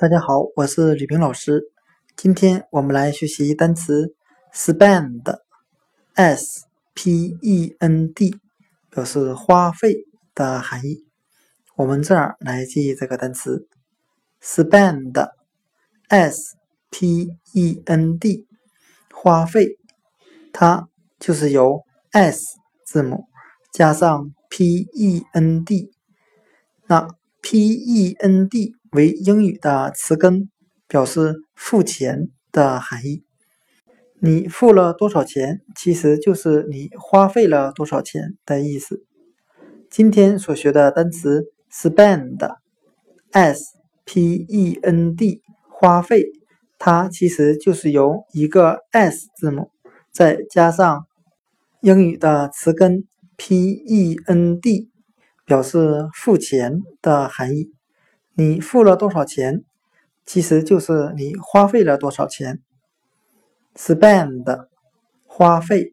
大家好，我是李平老师。今天我们来学习单词 spend，s p e n d，表示花费的含义。我们这儿来记这个单词 spend，s p e n d，花费，它就是由 s 字母加上 p e n d，那 p e n d。为英语的词根，表示付钱的含义。你付了多少钱，其实就是你花费了多少钱的意思。今天所学的单词 spend，s p e n d，花费，它其实就是由一个 s 字母再加上英语的词根 p e n d，表示付钱的含义。你付了多少钱，其实就是你花费了多少钱。spend，花费。